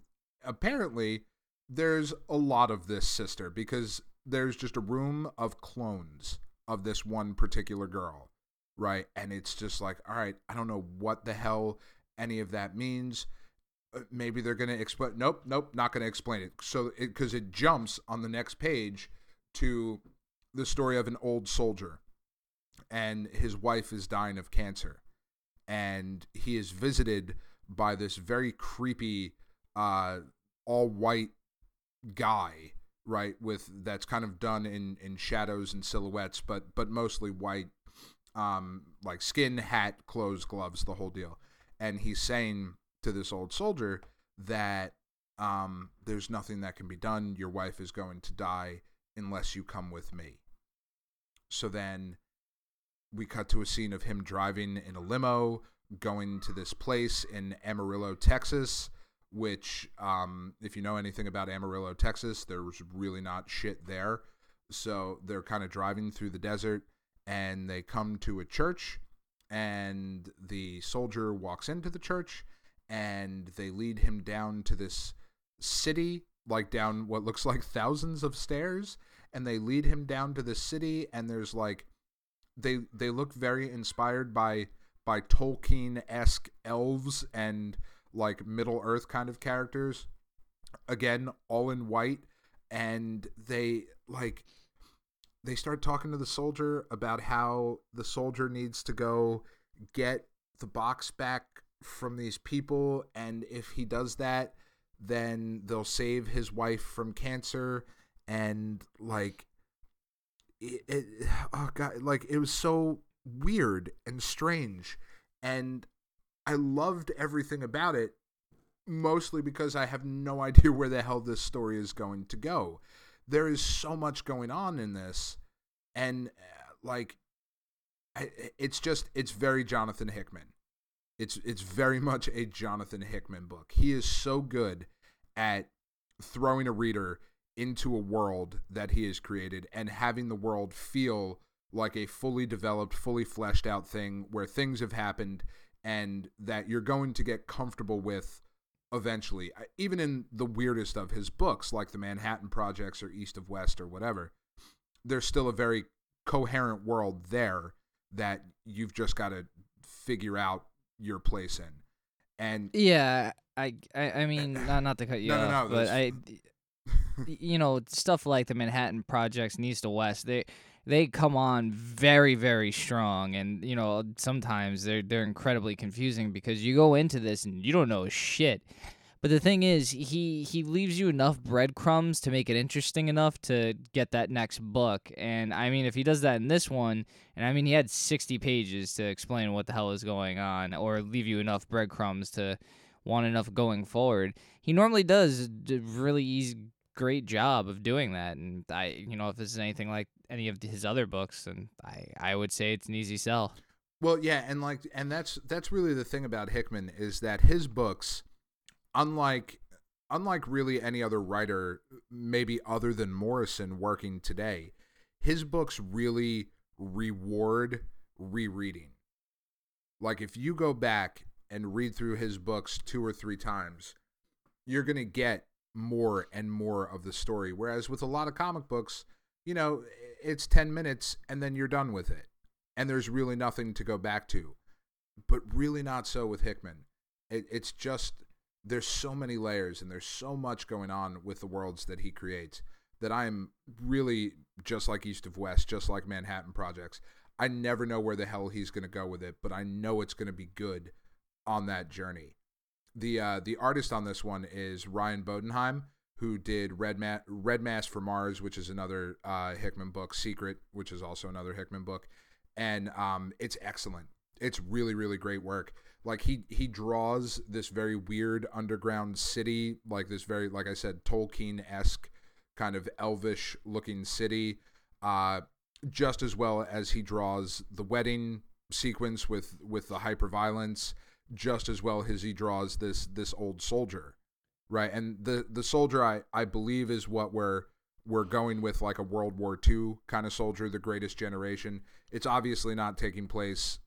apparently, there's a lot of this sister because there's just a room of clones of this one particular girl, right? And it's just like, all right, I don't know what the hell any of that means. Uh, Maybe they're going to explain. Nope, nope, not going to explain it. So, because it, jumps on the next page to the story of an old soldier, and his wife is dying of cancer, and he is visited by this very creepy, uh, all white guy, right? With that's kind of done in in shadows and silhouettes, but but mostly white, um, like skin, hat, clothes, gloves, the whole deal. And he's saying to this old soldier that um, there's nothing that can be done. Your wife is going to die unless you come with me. So then we cut to a scene of him driving in a limo going to this place in Amarillo, Texas, which, um, if you know anything about Amarillo, Texas, there was really not shit there. So they're kind of driving through the desert, and they come to a church and the soldier walks into the church and they lead him down to this city like down what looks like thousands of stairs and they lead him down to the city and there's like they they look very inspired by by Tolkien-esque elves and like Middle Earth kind of characters again all in white and they like they start talking to the soldier about how the soldier needs to go get the box back from these people and if he does that then they'll save his wife from cancer and like it, it oh god like it was so weird and strange and i loved everything about it mostly because i have no idea where the hell this story is going to go. There is so much going on in this and uh, like I, it's just it's very jonathan hickman. It's it's very much a jonathan hickman book. He is so good at throwing a reader into a world that he has created and having the world feel like a fully developed fully fleshed out thing where things have happened and that you're going to get comfortable with eventually even in the weirdest of his books like the manhattan projects or east of west or whatever there's still a very coherent world there that you've just got to figure out your place in. And yeah i i, I mean not, not to cut you No, no, off no, but i you know stuff like the manhattan projects and east of west they they come on very very strong. And you know sometimes they're they're incredibly confusing because you go into this and you don't know shit. But the thing is he he leaves you enough breadcrumbs to make it interesting enough to get that next book. And i mean if he does that in this one and i mean he had 60 pages to explain what the hell is going on or leave you enough breadcrumbs to want enough going forward he normally does really easy great job of doing that and i you know if this is anything like any of his other books then i i would say it's an easy sell Well, yeah, and like, and that's that's really the thing about Hickman is that his books, unlike unlike really any other writer, maybe other than Morrison working today, his books really reward rereading. Like, if you go back and read through his books two or three times, you're gonna get more and more of the story. Whereas with a lot of comic books, you know, it's ten minutes and then you're done with it and there's really nothing to go back to. But really not so with Hickman. It, it's just there's so many layers and there's so much going on with the worlds that he creates that I'm really just like East of West, just like Manhattan Projects. I never know where the hell he's going to go with it, but I know it's going to be good on that journey. The uh, the artist on this one is Ryan Bodenheim, who did Red, Ma- Red Mass for Mars, which is another uh, Hickman book, Secret, which is also another Hickman book, and um, it's excellent. It's really really great work. Like he he draws this very weird underground city, like this very like I said Tolkien esque kind of elvish looking city, uh, just as well as he draws the wedding sequence with with the hyper violence, just as well as he draws this this old soldier, right? And the the soldier I I believe is what we're we're going with like a World War II kind of soldier, the greatest generation. It's obviously not taking place,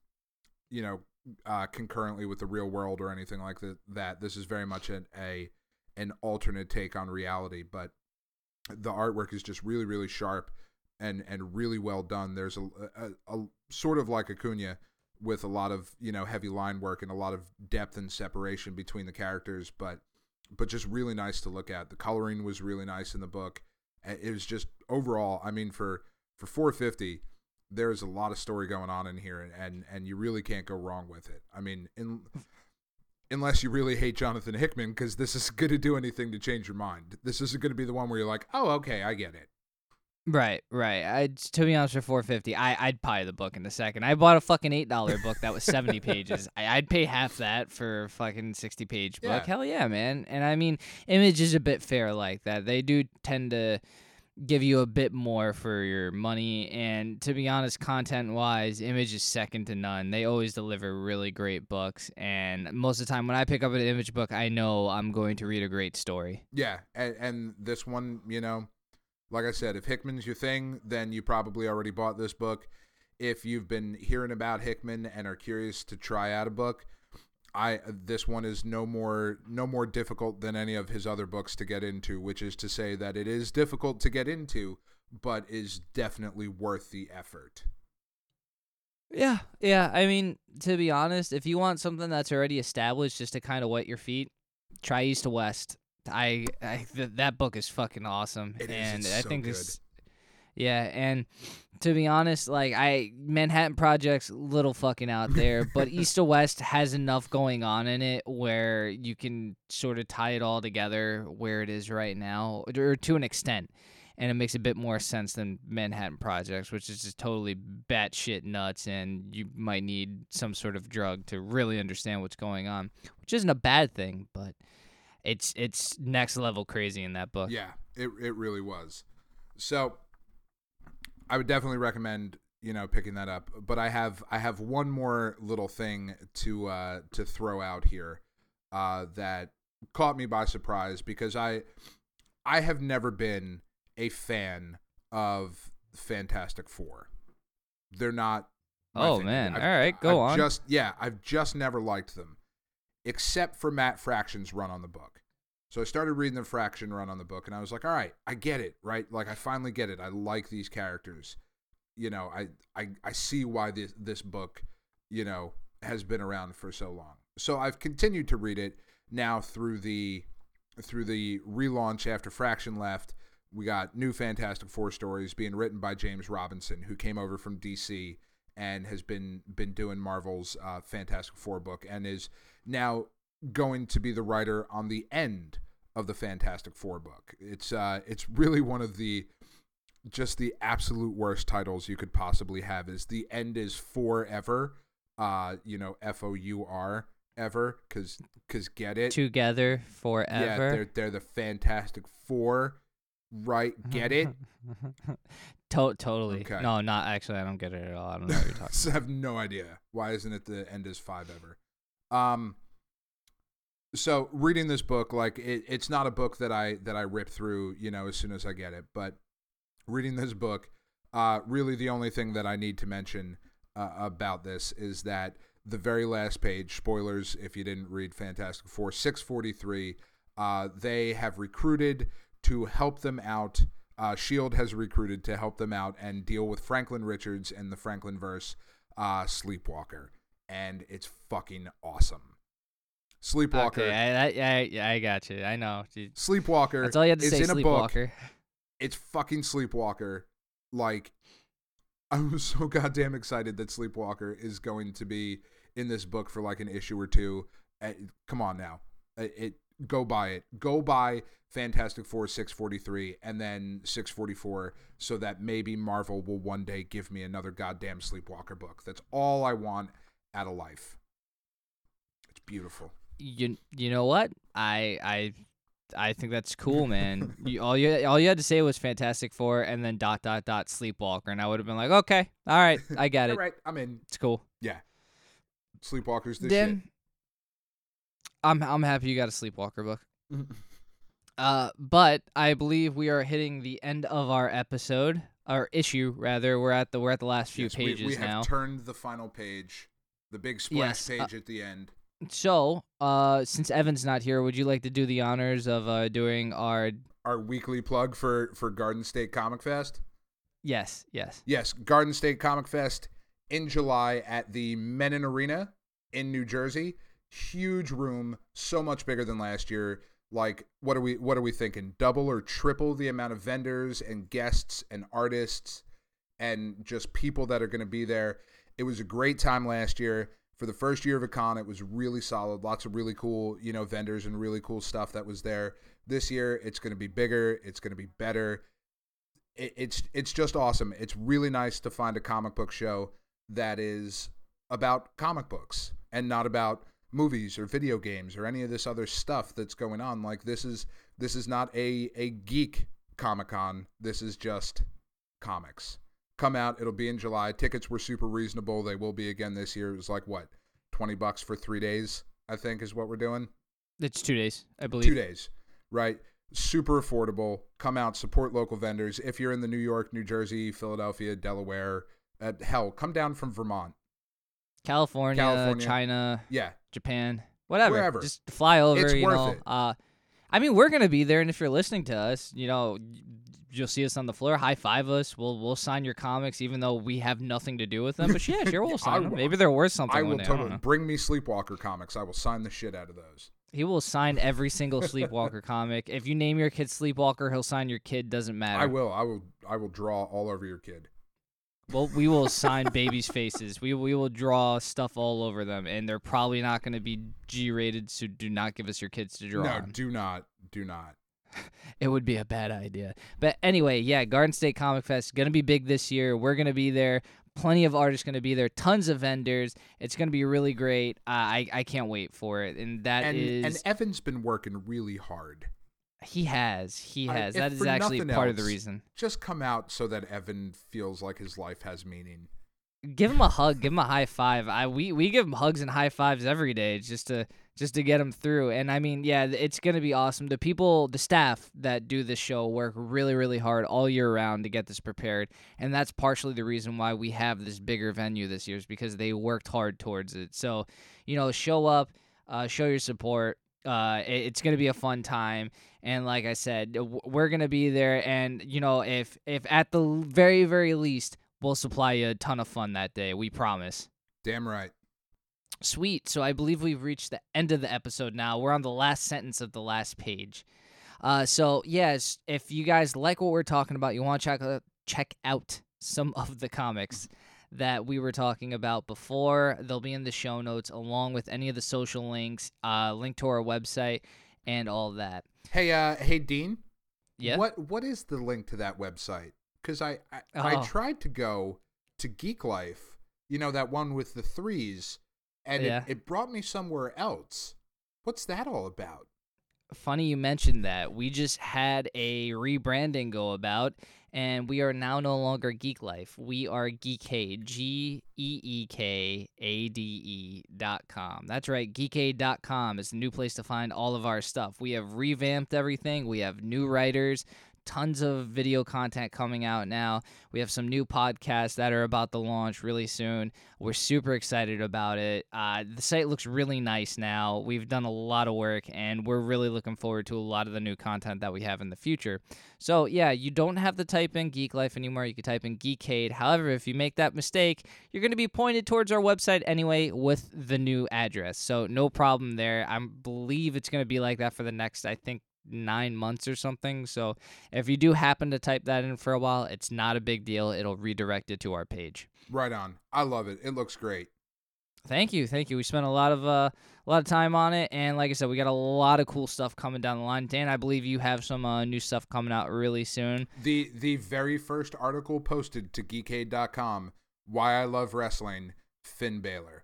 you know, uh, concurrently with the real world or anything like that. That this is very much an a an alternate take on reality, but the artwork is just really really sharp and and really well done. There's a, a, a sort of like Acuna with a lot of you know heavy line work and a lot of depth and separation between the characters, but but just really nice to look at. The coloring was really nice in the book. It was just overall, I mean, for for 450, there's a lot of story going on in here, and and, and you really can't go wrong with it. I mean, in, unless you really hate Jonathan Hickman, because this is going to do anything to change your mind. This isn't going to be the one where you're like, oh, okay, I get it. Right, right. I to be honest, for four fifty, I I'd buy the book in a second. I bought a fucking eight dollar book that was seventy pages. I, I'd pay half that for a fucking sixty page book. Yeah. Hell yeah, man. And I mean, Image is a bit fair like that. They do tend to give you a bit more for your money. And to be honest, content wise, Image is second to none. They always deliver really great books. And most of the time, when I pick up an Image book, I know I'm going to read a great story. Yeah, and, and this one, you know, like I said, if Hickman's your thing, then you probably already bought this book. if you've been hearing about Hickman and are curious to try out a book, I this one is no more no more difficult than any of his other books to get into, which is to say that it is difficult to get into, but is definitely worth the effort. Yeah, yeah. I mean, to be honest, if you want something that's already established, just to kind of wet your feet, try East to West. I, I th- that book is fucking awesome, It is, and it's I so think good. this. Yeah, and to be honest, like I Manhattan Project's little fucking out there, but East to West has enough going on in it where you can sort of tie it all together where it is right now, or to an extent, and it makes a bit more sense than Manhattan Projects, which is just totally batshit nuts, and you might need some sort of drug to really understand what's going on, which isn't a bad thing, but it's it's next level crazy in that book. Yeah, it it really was. So I would definitely recommend you know picking that up. But I have I have one more little thing to uh, to throw out here uh, that caught me by surprise because I I have never been a fan of Fantastic Four. They're not. Oh, man. I've- All right, go I've on. Just yeah, I've just never liked them, except for Matt Fraction's run on the book. So I started reading the Fraction run on the book, and I was like, all right, I get it, right? Like I finally get it. I like these characters. You know, I I, I see why this this book, you know, has been around for so long. So I've continued to read it now through the through the relaunch after Fraction left. We got new Fantastic Four stories being written by James Robinson, who came over from DC and has been been doing Marvel's uh, Fantastic Four book, and is now going to be the writer on the end of the Fantastic Four book. It's uh, it's really one of the just the absolute worst titles you could possibly have. Is the end is forever, uh, you know, F O U R ever, because because get it, Together forever. yeah, they're they're the Fantastic Four, right? Get it? to- totally. Okay. No, not actually. I don't get it at all. I don't know what you're talking. so I have no idea why isn't it the end is five ever. Um. So reading this book, like it, it's not a book that I that I rip through, you know, as soon as I get it. But reading this book, uh, really the only thing that I need to mention uh, about this is that the very last page, spoilers if you didn't read Fantastic Four, six forty three, uh, they have recruited to help them out. Uh, Shield has recruited to help them out and deal with Franklin Richards and the Franklin verse, uh, Sleepwalker, and it's fucking awesome. Sleepwalker, Okay, I, I, I, I got you. I know. Dude. Sleepwalker. That's all you had to say. in a book Sleepwalker. it's fucking Sleepwalker. Like, I'm so goddamn excited that Sleepwalker is going to be in this book for like an issue or two. Uh, come on now, Uh, it go buy it. Go buy Fantastic Four 643 and then 644, so that maybe Marvel will one day give me another goddamn Sleepwalker book. That's all I want out of life. It's beautiful. You, you know what? I, I, I think that's cool, man. you, all you, all you had to say was Fantastic Four, and then dot dot dot Sleepwalker, and I would have been like, okay, all right, I get it. right, I'm in. It's cool. Yeah, Sleepwalkers this then, I'm, I'm happy you got a Sleepwalker book. Uh, but I believe we are hitting the end of our episode, our issue rather. We're at the we're at the last few Yes, we- pages we, have now. turned the final page, the big splash Yes, uh, page at the end. so, uh, since Evan's not here, would you like to do the honors of uh doing our Our weekly plug for for Garden State Comic Fest. yes, yes. Yes, Garden State Comic Fest in July at the Mennen Arena in New Jersey. Huge room, so much bigger than last year. Like, what are we what are we thinking? Double or triple the amount of vendors and guests and artists and just people that are going to be there. It was a great time last year. For the first year of a con, it was really solid. Lots of really cool, you know, vendors and really cool stuff that was there. This year, it's going to be bigger. It's going to be better it, it's it's just awesome. It's really nice to find a comic book show that is about comic books and not about movies or video games or any of this other stuff that's going on. Like this is this is not a a geek Comic Con. This is just comics. Come out. It'll be in July. Tickets were super reasonable. They will be again this year. It was like what twenty bucks for three days. I think is what we're doing. It's two days, I believe. Two days, right? Super affordable. Come out, support local vendors. If you're in the New York, New Jersey, Philadelphia, Delaware, Uh, hell, come down from Vermont. California, California. China, Yeah, Japan, whatever. Wherever. Just fly over. It's you worth know. it. Uh, I mean, we're gonna be there, and if you're listening to us, you know, you'll see us on the floor. High five us. We'll we'll sign your comics, even though we have nothing to do with them. But yeah, sure, we'll sign them. Maybe they're worth something. I will day, totally bring me Sleepwalker comics. I will sign the shit out of those. He will sign every single Sleepwalker comic. If you name your kid Sleepwalker, he'll sign your kid. Doesn't matter. I will. I will. I will draw all over your kid. Well, we will sign babies' faces. We we will draw stuff all over them, and they're probably not going to be G-rated. So do not give us your kids to draw. no, on. do not. Do not. It would be a bad idea. But anyway, yeah, Garden State Comic Fest going to be big this year. We're going to be there. Plenty of artists going to be there. Tons of vendors. It's going to be really great. Uh, I I can't wait for it. And that And is and Evan's been working really hard. He has he has. if that is actually part of the reason. Just come out so that Evan feels like his life has meaning. Give him a hug. Give him a high five. I we we give him hugs and high fives every day just to just to get him through. And I mean, yeah, it's gonna be awesome. The people, the staff that do this show work really really hard all year round to get this prepared, and that's partially the reason why we have this bigger venue this year is because they worked hard towards it. So, you know, show up, uh, show your support. Uh, it's gonna be a fun time, and like I said, we're gonna be there. And you know, if if at the very very least, we'll supply you a ton of fun that day. We promise. Damn right. Sweet. So I believe we've reached the end of the episode now. We're on the last sentence of the last page. Uh, so yes, if you guys like what we're talking about, you want to check out, check out some of the comics that we were talking about before. They'll be in the show notes along with any of the social links, uh, link to our website, and all that. Hey, uh, hey, Dean. Yeah. What What is the link to that website? Because I I, I Oh. tried to go to Geek Life. You know that one with the threes, and Yeah. it, it brought me somewhere else. What's that all about? funny you mentioned that. We just had a rebranding go about, and we are now no longer Geek Life. We are Geekade, G E E K A D E dot com. That's right, Geekade dot com is the new place to find all of our stuff. We have revamped everything. We have new writers. Tons of video content coming out now. We have some new podcasts that are about to launch really soon. We're super excited about it. Uh, the site looks really nice now. We've done a lot of work, and we're really looking forward to a lot of the new content that we have in the future. So, yeah, you don't have to type in Geek Life anymore. You can type in Geekade. However, if you make that mistake, you're going to be pointed towards our website anyway with the new address. So, no problem there. I believe it's going to be like that for the next, I think, nine months or something. So, if you do happen to type that in for a while, it's not a big deal. It'll redirect it to our page. Right on. I love it. It looks great. Thank you, thank you. We spent a lot of uh, a lot of time on it, and like I said, we got a lot of cool stuff coming down the line. Dan, I believe you have some uh, new stuff coming out really soon. The the very first article posted to geekade.com, Why I Love Wrestling, Finn Balor.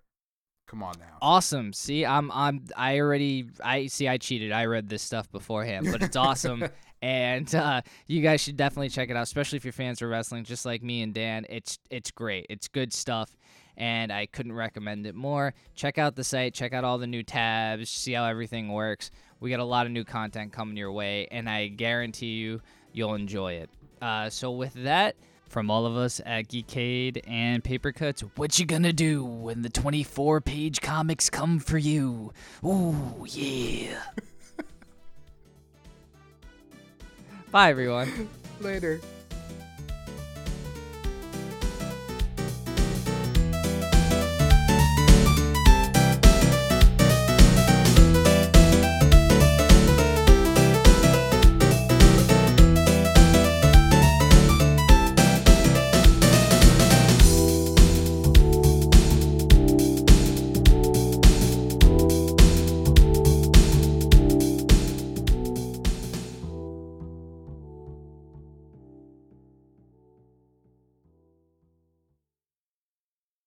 Come on now. Awesome. See, I'm I'm I already I see I cheated. I read this stuff beforehand, but it's awesome. and uh, you guys should definitely check it out, especially if you're fans of wrestling, just like me and Dan. It's it's great. It's good stuff, and I couldn't recommend it more. Check out the site. Check out all the new tabs. See how everything works. We got a lot of new content coming your way, and I guarantee you you'll enjoy it. Uh, so with that. From all of us at Geekade and Paper Cuts, what you gonna do when the 24 page comics come for you? Ooh, yeah. Bye, everyone. Later.